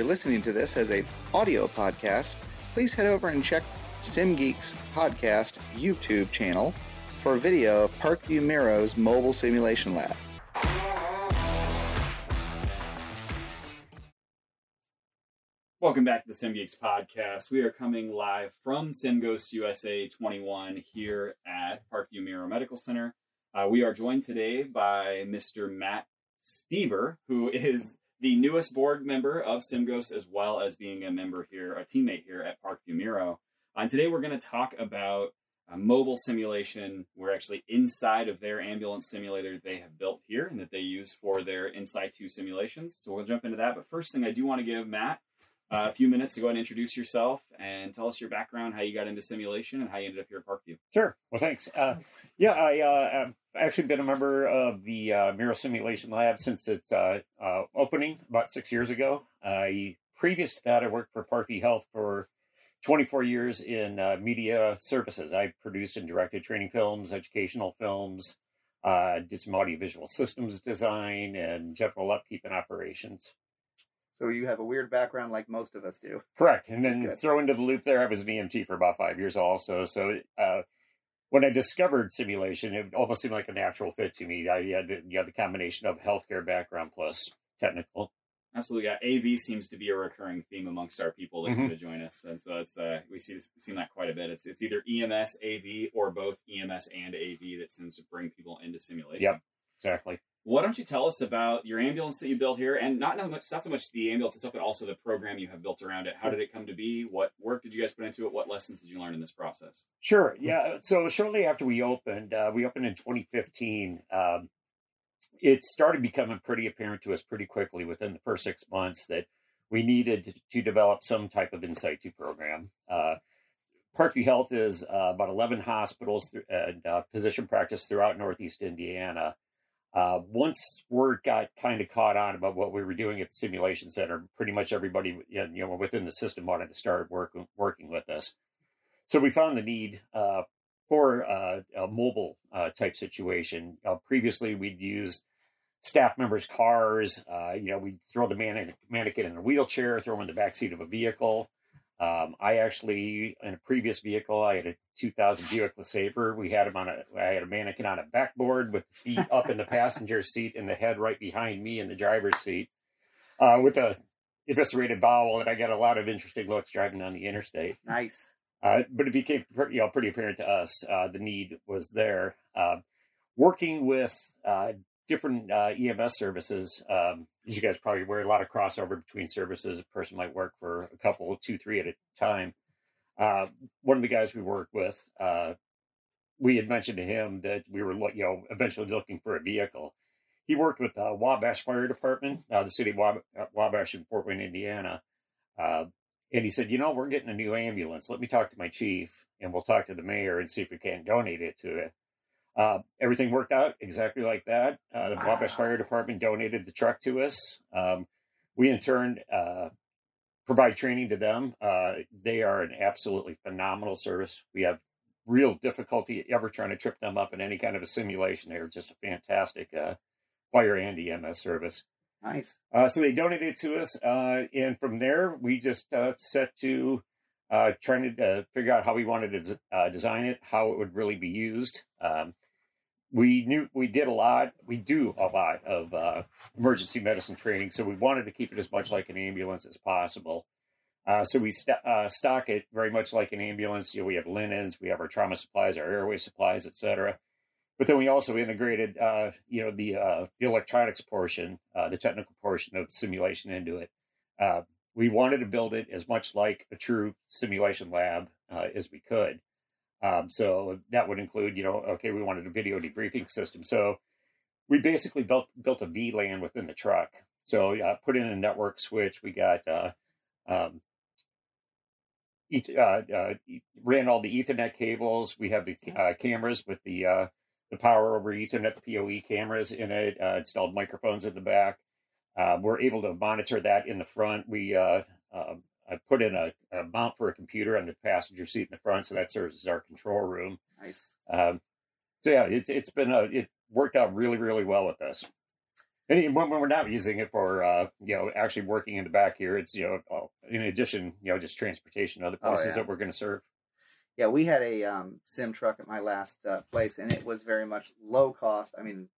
You're listening to this as a audio podcast, please head over and check SimGeeks podcast YouTube channel for video of Parkview Mirro's mobile simulation lab. Welcome back to the SimGeeks podcast. We are coming live from SimGhost USA 21 here at Parkview Miro Medical Center. Uh, we are joined today by Mr. Matt Stever, who is the newest board member of SimGhost, as well as being a member here, a teammate here at Parkview Mirro. Uh, and today we're going to talk about a mobile simulation. We're actually inside of their ambulance simulator they have built here and that they use for their in situ simulations. So we'll jump into that. But first thing I do want to give Matt uh, a few minutes to go and introduce yourself and tell us your background, how you got into simulation, and how you ended up here at Parkview. Sure. Well, thanks. Uh, yeah, I, uh, actually been a member of the uh, Mirro Simulation Lab since its uh, uh, opening about six years ago. I previous to that, I worked for Parkview Health for 24 years in uh, media services. I produced and directed training films, educational films, did some audiovisual systems design, and general upkeep and operations. So you have a weird background like most of us do. Correct. And then throw into the loop there, I was an EMT for about five years also. So uh, when I discovered simulation, it almost seemed like a natural fit to me. I had, you had the combination of healthcare background plus technical. Absolutely, yeah. AV seems to be a recurring theme amongst our people that mm-hmm. come to join us, and so it's uh, we see seen that quite a bit. It's it's either EMS, AV, or both EMS and AV that seems to bring people into simulation. Yep, exactly. Why don't you tell us about your ambulance that you built here, and not much, not so much the ambulance itself, but also the program you have built around it. How did it come to be? What work did you guys put into it? What lessons did you learn in this process? Sure. Yeah. So shortly after we opened, uh, we opened in 2015. Um, it started becoming pretty apparent to us pretty quickly within the first six months that we needed to, to develop some type of in situ program. Uh, Parkview Health is uh, about 11 hospitals and uh, physician practice throughout Northeast Indiana. Uh, once word got kind of caught on about what we were doing at the simulation center, pretty much everybody you know within the system wanted to start work, working with us. So we found the need uh, for uh, a mobile uh, type situation. Uh, previously, we'd used staff members' cars. Uh, you know, we'd throw the mannequin in a wheelchair, throw them in the backseat of a vehicle. Um, I actually, in a previous vehicle, I had a 2000 Buick LeSabre. We had him on a, I had a mannequin on a backboard with feet up in the passenger seat and the head right behind me in the driver's seat, uh, with a eviscerated bowel. And I got a lot of interesting looks driving down the interstate. Nice. Uh, but it became you know pretty apparent to us uh, the need was there. Uh, working with uh, different uh, EMS services. Um, as you guys probably aware, a lot of crossover between services. A person might work for a couple, two, three at a time. Uh, one of the guys we worked with, uh, we had mentioned to him that we were, you know, eventually looking for a vehicle. He worked with the Wabash Fire Department, uh, the city of Wab- uh, Wabash in Fort Wayne, Indiana. Uh, and he said, you know, we're getting a new ambulance. Let me talk to my chief, and we'll talk to the mayor and see if we can donate it to it. Uh, everything worked out exactly like that. Uh, the wow. Wabash Fire Department donated the truck to us. Um, we, in turn, uh, provide training to them. Uh, they are an absolutely phenomenal service. We have real difficulty ever trying to trip them up in any kind of a simulation. They're just a fantastic uh, fire and EMS service. Nice. Uh, so they donated to us, and from there we just set to uh, trying to uh, figure out how we wanted to uh, design it, how it would really be used. Um, we knew we did a lot. We do a lot of uh, emergency medicine training, so we wanted to keep it as much like an ambulance as possible. Uh, so we st- uh, stock it very much like an ambulance. You know, we have linens, we have our trauma supplies, our airway supplies, etc. But then we also integrated, you know, the the electronics portion, the technical portion of the simulation into it we wanted to build it as much like a true simulation lab uh, as we could. Um, so that would include, you know, okay, we wanted a video debriefing system. So we basically built built a VLAN within the truck. So uh, put in a network switch. We got uh, um, uh, uh, ran all the Ethernet cables. We have the uh, cameras with the the power over Ethernet, the PoE cameras in it. installed microphones in the back. Uh, we're able to monitor that in the front. We uh, uh, I put in a, a, mount for a computer on the passenger seat in the front, so that serves as our control room. Nice. Um, so yeah, it's it's been a it worked out really really well with us. And when we're not using it for, uh, you know, actually working in the back here, it's, you know, oh, in addition, you know, just transportation other Oh, places yeah. that we're going to serve. Yeah, we had a um, sim truck at my last uh, place, and it was very much low cost. I mean,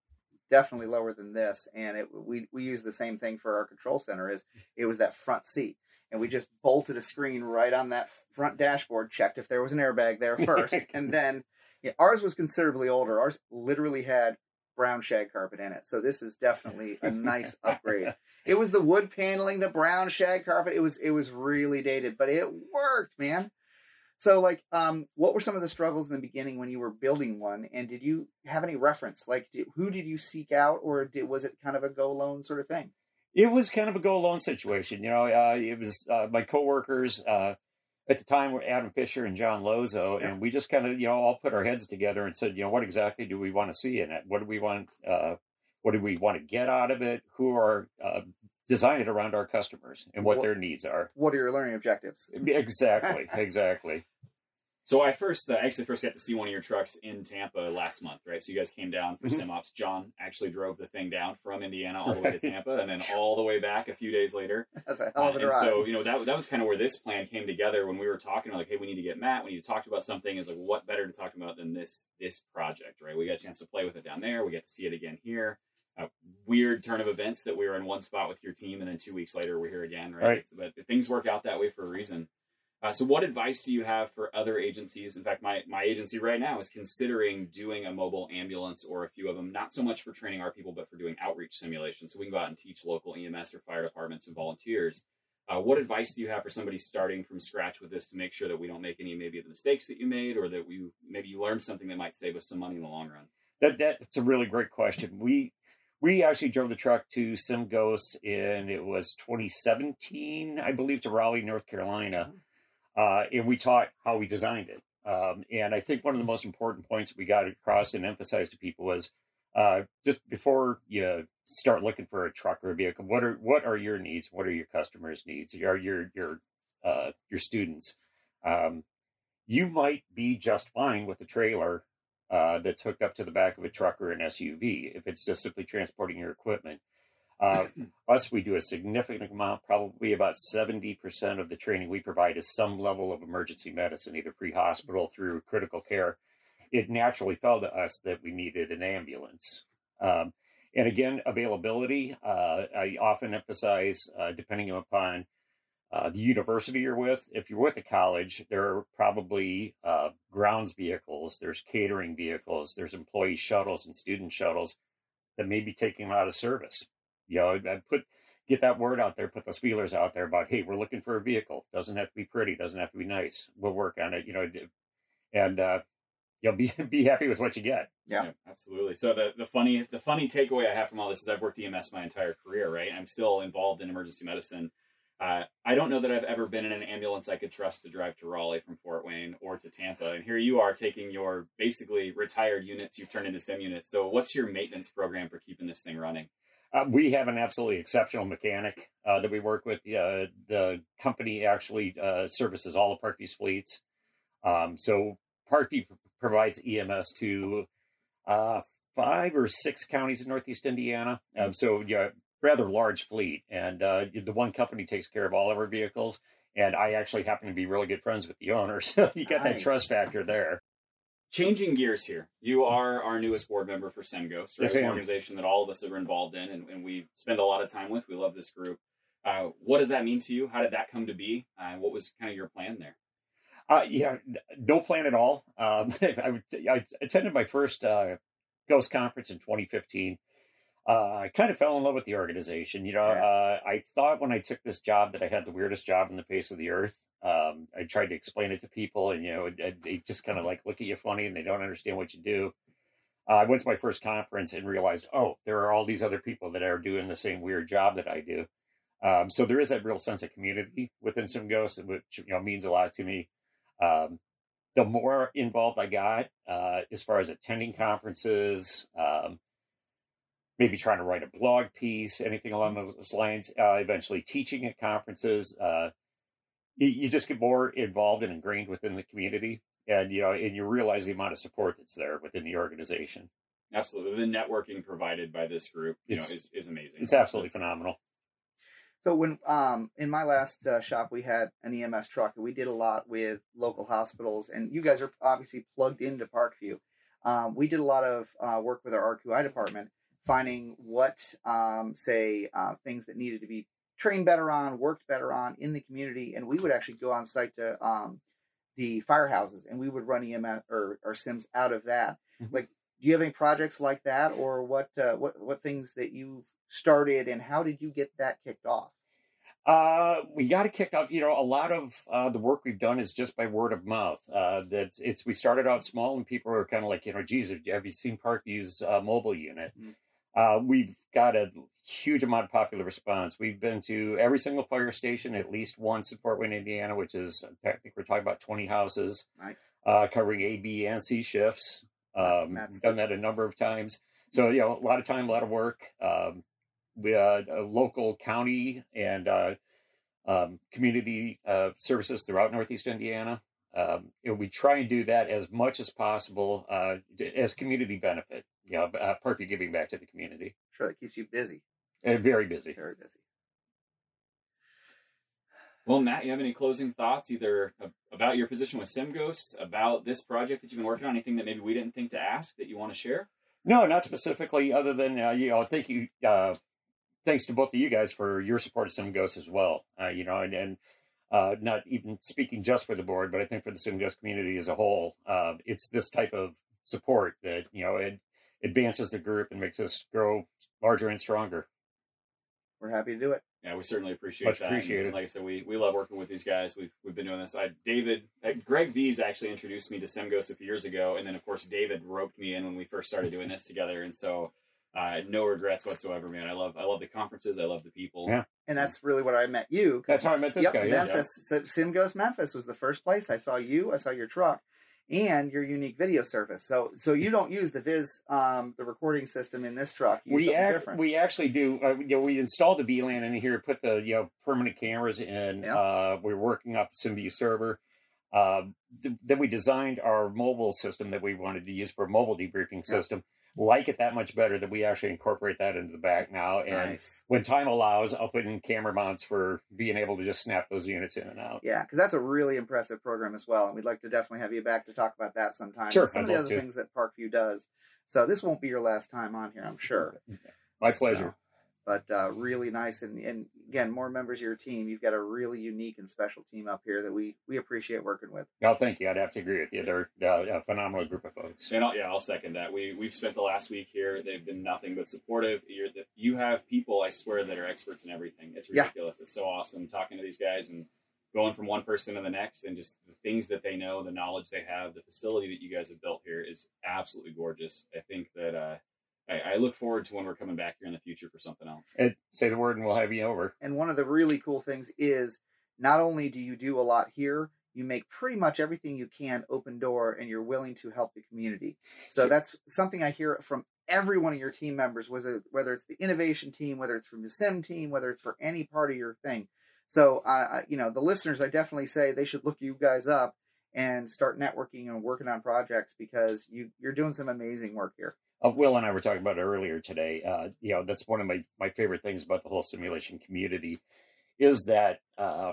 definitely lower than this. And it we we used the same thing for our control center. Is it was that front seat, and we just bolted a screen right on that front dashboard, checked if there was an airbag there first, and then yeah, ours was considerably older. Ours literally had brown shag carpet in it, so this is definitely a nice upgrade. It was the wood paneling, the brown shag carpet. It was it was really dated, but it worked, man. So, like, um, what were some of the struggles in the beginning when you were building one? And did you have any reference? Like, did, who did you seek out, or did, was it kind of a go alone sort of thing? It was kind of a go alone situation. You know, uh, it was uh, my coworkers uh, at the time were Adam Fisher and John Lozo, Yeah. and we just kind of, you know, all put our heads together and said, you know, what exactly do we want to see in it? What do we want? Uh, what do we want to get out of it? Who are uh, design it around our customers and what What- their needs are? What are your learning objectives? Exactly, exactly. So I first uh, actually first got to see one of your trucks in Tampa last month, right? So you guys came down for Mhm. sim ops. John actually drove the thing down from Indiana all the way to Tampa, and then all the way back a few days later. That's a hell of a and drive. so you know that that was kind of where this plan came together when we were talking like, hey, we need to get Matt. We need to talk about something. Is like, what better to talk about than this this project, right? We got a chance to play with it down there. We got to see it again here. Weird turn of events that we were in one spot with your team, and then two weeks later we're here again, right? Right. But things work out that way for a reason. Uh, so, what advice do you have for other agencies? In fact, my, my agency right now is considering doing a mobile ambulance or a few of them, not so much for training our people, but for doing outreach simulations. So, we can go out and teach local EMS or fire departments and volunteers. Uh, what advice do you have for somebody starting from scratch with this to make sure that we don't make any maybe of the mistakes that you made, or that we maybe you learned something that might save us some money in the long run? That that's a really great question. We we actually drove the truck to SimGhost in it was 2017, I believe, to Raleigh, North Carolina, uh, and we taught how we designed it. Um, and I think one of the most important points that we got across and emphasized to people was uh, just before you start looking for a truck or a vehicle, what are what are your needs? What are your customers' needs? Are your your uh, your students? Um, you might be just fine with a trailer uh, that's hooked up to the back of a truck or an SUV if it's just simply transporting your equipment. Uh, us, we do a significant amount, probably about 70% of the training we provide is some level of emergency medicine, either pre hospital through critical care. It naturally fell to us that we needed an ambulance. Um, and again, availability, uh, I often emphasize, uh, depending upon uh, the university you're with. If you're with a college, there are probably uh, grounds vehicles, there's catering vehicles, there's employee shuttles and student shuttles that may be taking them out of service. You know, I put get that word out there, put those feelers out there about, hey, we're looking for a vehicle. Doesn't have to be pretty, doesn't have to be nice. We'll work on it. You know, and uh, you'll be be happy with what you get. Yeah. absolutely. So the, the funny the funny takeaway I have from all this is I've worked EMS my entire career, right? I'm still involved in emergency medicine. Uh, I don't know that I've ever been in an ambulance I could trust to drive to Raleigh from Fort Wayne or to Tampa. And here you are taking your basically retired units you've turned into sim units. So what's your maintenance program for keeping this thing running? Uh, we have an absolutely exceptional mechanic uh, that we work with. Uh, the company actually uh, services all of Parkview's fleets. Um, so Parkview p- provides EMS to uh, five or six counties in Northeast Indiana. Um, so yeah, rather large fleet, and uh, the one company takes care of all of our vehicles. And I actually happen to be really good friends with the owner, so you got that trust factor there. Changing gears here, you are our newest board member for SimGhost, right? Yes, it's an organization that all of us are involved in and, and we spend a lot of time with. We love this group. Uh, what does that mean to you? How did that come to be? Uh, what was kind of your plan there? Uh, yeah, no plan at all. Um, I, I attended my first uh, Ghost conference in 2015. Uh, I kind of fell in love with the organization. You know, Yeah. uh, I thought when I took this job that I had the weirdest job on the face of the earth. Um, I tried to explain it to people, and you know, they- just kind of like look at you funny, and they don't understand what you do. Uh, I went to my first conference and realized, oh, there are all these other people that are doing the same weird job that I do. Um, so there is that real sense of community within SimGhost, which you know means a lot to me. Um, the more involved I got, uh, as far as attending conferences, um, maybe trying to write a blog piece, anything along those lines, uh, eventually teaching at conferences, uh, you, you just get more involved and ingrained within the community. And, you know, and you realize the amount of support that's there within the organization. Absolutely, the networking provided by this group, you It's- know, is, is amazing. It's absolutely It's- phenomenal. So when um in my last uh, shop we had an EMS truck and we did a lot with local hospitals and you guys are obviously plugged into Parkview. Um, we did a lot of uh, work with our RQI department, finding what um, say uh, things that needed to be trained better on, worked better on in the community, and we would actually go on site to um, the firehouses and we would run EMS or, or Sims out of that. Mhm. Like, do you have any projects like that, or what uh, what what things that you've started and how did you get that kicked off? Uh, we got it kicked off. You know, a lot of uh, the work we've done is just by word of mouth. Uh, that's it's we started out small, and people are kind of like, you know, geez, have you seen Parkview's uh, mobile unit? Mhm. Uh, we've got a huge amount of popular response. We've been to every single fire station at least once in Fort Wayne, Indiana, which is I think we're talking about twenty houses, Nice. uh, covering A, B, and C shifts. Um, done that a number of times. So you know, a lot of time, a lot of work. Um, we had a local county and uh, um, community uh, services throughout Northeast Indiana. Um, you know, we try and do that as much as possible uh, as community benefit. You know, uh, Parkview giving back to the community. Sure, that keeps you busy, And very busy. very busy. Well, Matt, you have any closing thoughts either about your position with Sim Ghosts, about this project that you've been working on, anything that maybe we didn't think to ask that you want to share? No, not specifically. Other than uh, you know, thank you. Uh, thanks to both of you guys for your support of SimGhost as well. Uh, you know, and, and uh, not even speaking just for the board, but I think for the SimGhost community as a whole, uh, it's this type of support that you know it advances the group and makes us grow larger and stronger. We're happy to do it. Yeah, we certainly appreciate Much that. appreciated. And like I said, we, we love working with these guys. We've we've been doing this. I David uh, Greg V's actually introduced me to SimGhost a few years ago, and then of course David roped me in when we first started doing this together. And so, uh, no regrets whatsoever, man. I love I love the conferences. I love the people. Yeah. And that's really what I met you. That's how I met this yep, guy. Memphis. So Sim Ghost Memphis was the first place I saw you. I saw your truck and your unique video service. So so you don't use the Viz, um, the recording system in this truck. You we something act, different. we actually do. Uh, you know, we installed the VLAN in here, put the you know permanent cameras in. Yeah. Uh, we're working off the SimView server. Uh, th- then we designed our mobile system that we wanted to use for a mobile debriefing Yeah. system. Like it that much better that we actually incorporate that into the back now. And nice. when time allows, I'll put in camera mounts for being able to just snap those units in and out. Yeah, because that's a really impressive program as well, and we'd like to definitely have you back to talk about that sometime. Sure, Some I'd of the other to. things that Parkview does. So this won't be your last time on here, I'm sure. My So, pleasure. But uh, really nice, and, and again, more members of your team. You've got a really unique and special team up here that we we appreciate working with. No, thank you. I'd have to agree with you. They're uh, a phenomenal group of folks. And I'll, yeah, I'll second that. We we've spent the last week here. They've been nothing but supportive. You're the, you have people, I swear, that are experts in everything. It's Yeah. ridiculous. It's so awesome talking to these guys and going from one person to the next, and just the things that they know, the knowledge they have, the facility that you guys have built here is absolutely gorgeous. I think that uh, I, I look forward to when we're coming back here in the future for something else. Ed, say the word and we'll have you over. And one of the really cool things is not only do you do a lot here, you make pretty much everything you can open door, and you're willing to help the community. So that's something I hear from every one of your team members, whether whether it's the innovation team, whether it's from the sim team, whether it's for any part of your thing. So, uh, I- you know, the listeners, I definitely say they should look you guys up and start networking and working on projects because you you're doing some amazing work here. Uh, Will and I were talking about it earlier today. Uh, you know, that's one of my, my favorite things about the whole simulation community is that uh,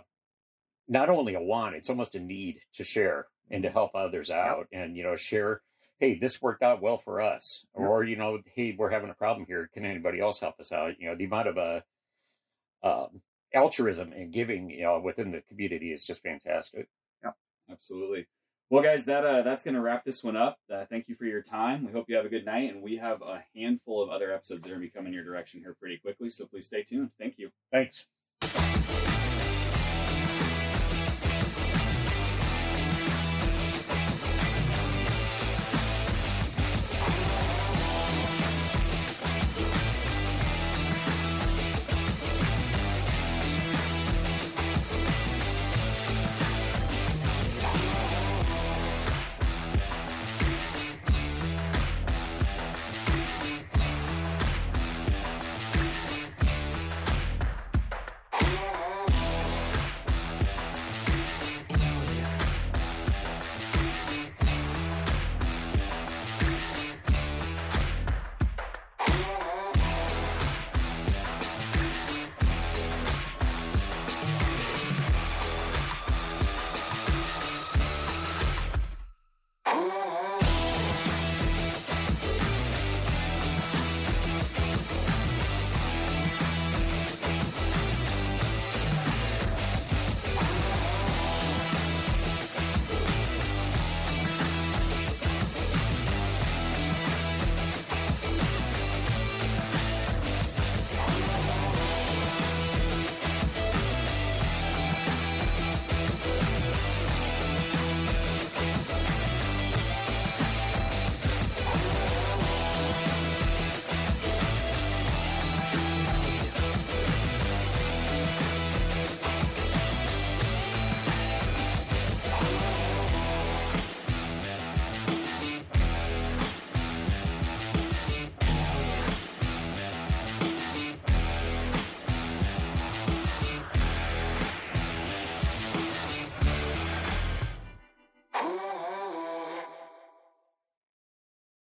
not only a want, it's almost a need to share and to help others out and, you know, share, hey, this worked out well for us. Yep. Or, you know, hey, we're having a problem here. Can anybody else help us out? You know, the amount of uh, um, altruism and giving, you know, within the community is just fantastic. Yeah, absolutely. Well, guys, that uh, that's going to wrap this one up. Uh, thank you for your time. We hope you have a good night, and we have a handful of other episodes that are going to be coming your direction here pretty quickly. So please stay tuned. Thank you. Thanks.